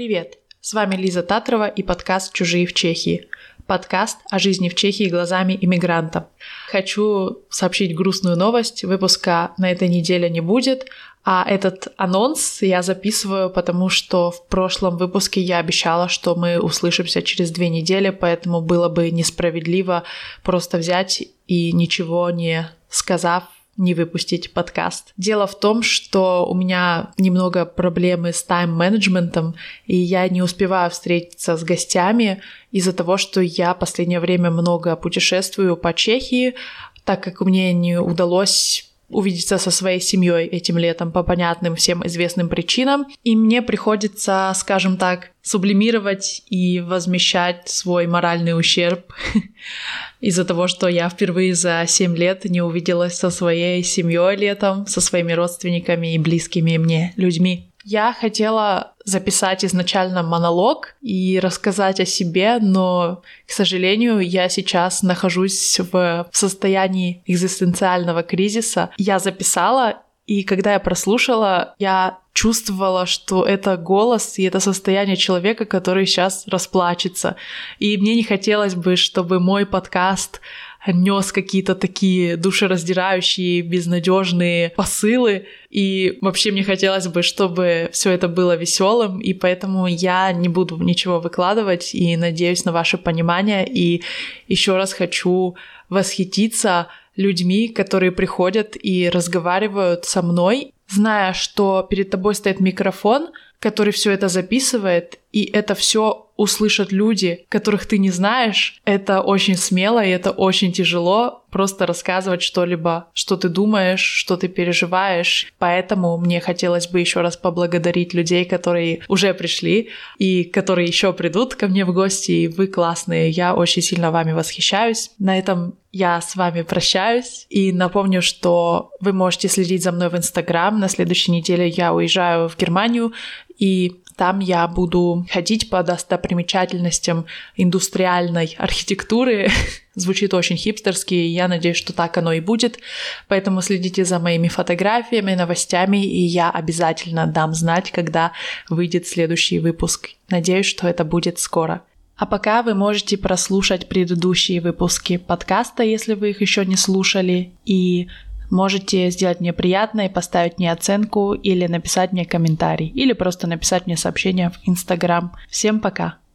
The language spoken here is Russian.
Привет! С вами Лиза Татрова и подкаст «Чужие в Чехии». Подкаст о жизни в Чехии глазами иммигранта. Хочу сообщить грустную новость. Выпуска на этой неделе не будет, а этот анонс я записываю, потому что в прошлом выпуске я обещала, что мы услышимся через две недели, поэтому было бы несправедливо просто взять и ничего не сказав не выпустить подкаст. Дело в том, что у меня немного проблемы с тайм-менеджментом, и я не успеваю встретиться с гостями из-за того, что я последнее время много путешествую по Чехии, так как мне не удалось увидеться со своей семьей этим летом по понятным всем известным причинам. И мне приходится, скажем так, сублимировать и возмещать свой моральный ущерб из-за того, что я впервые за 7 лет не увиделась со своей семьей летом, со своими родственниками и близкими мне людьми. Я хотела записать изначально монолог и рассказать о себе, но, к сожалению, я сейчас нахожусь в состоянии экзистенциального кризиса. Я записала, и когда я прослушала, я чувствовала, что это голос и это состояние человека, который сейчас расплачется. И мне не хотелось бы, чтобы мой подкаст нес какие-то такие душераздирающие, безнадежные посылы. И вообще мне хотелось бы, чтобы все это было веселым, и поэтому я не буду ничего выкладывать и надеюсь на ваше понимание. И еще раз хочу восхититься людьми, которые приходят и разговаривают со мной, зная, что перед тобой стоит микрофон, который все это записывает, и это все услышат люди, которых ты не знаешь, это очень смело и это очень тяжело просто рассказывать что-либо, что ты думаешь, что ты переживаешь. Поэтому мне хотелось бы еще раз поблагодарить людей, которые уже пришли и которые еще придут ко мне в гости. И вы классные, я очень сильно вами восхищаюсь. На этом я с вами прощаюсь и напомню, что вы можете следить за мной в Инстаграм. На следующей неделе я уезжаю в Германию и там я буду ходить по достопримечательностям индустриальной архитектуры. Звучит очень хипстерски, и я надеюсь, что так оно и будет. Поэтому следите за моими фотографиями, новостями, и я обязательно дам знать, когда выйдет следующий выпуск. Надеюсь, что это будет скоро. А пока вы можете прослушать предыдущие выпуски подкаста, если вы их еще не слушали, и Можете сделать мне приятно и поставить мне оценку или написать мне комментарий, или просто написать мне сообщение в Инстаграм. Всем пока!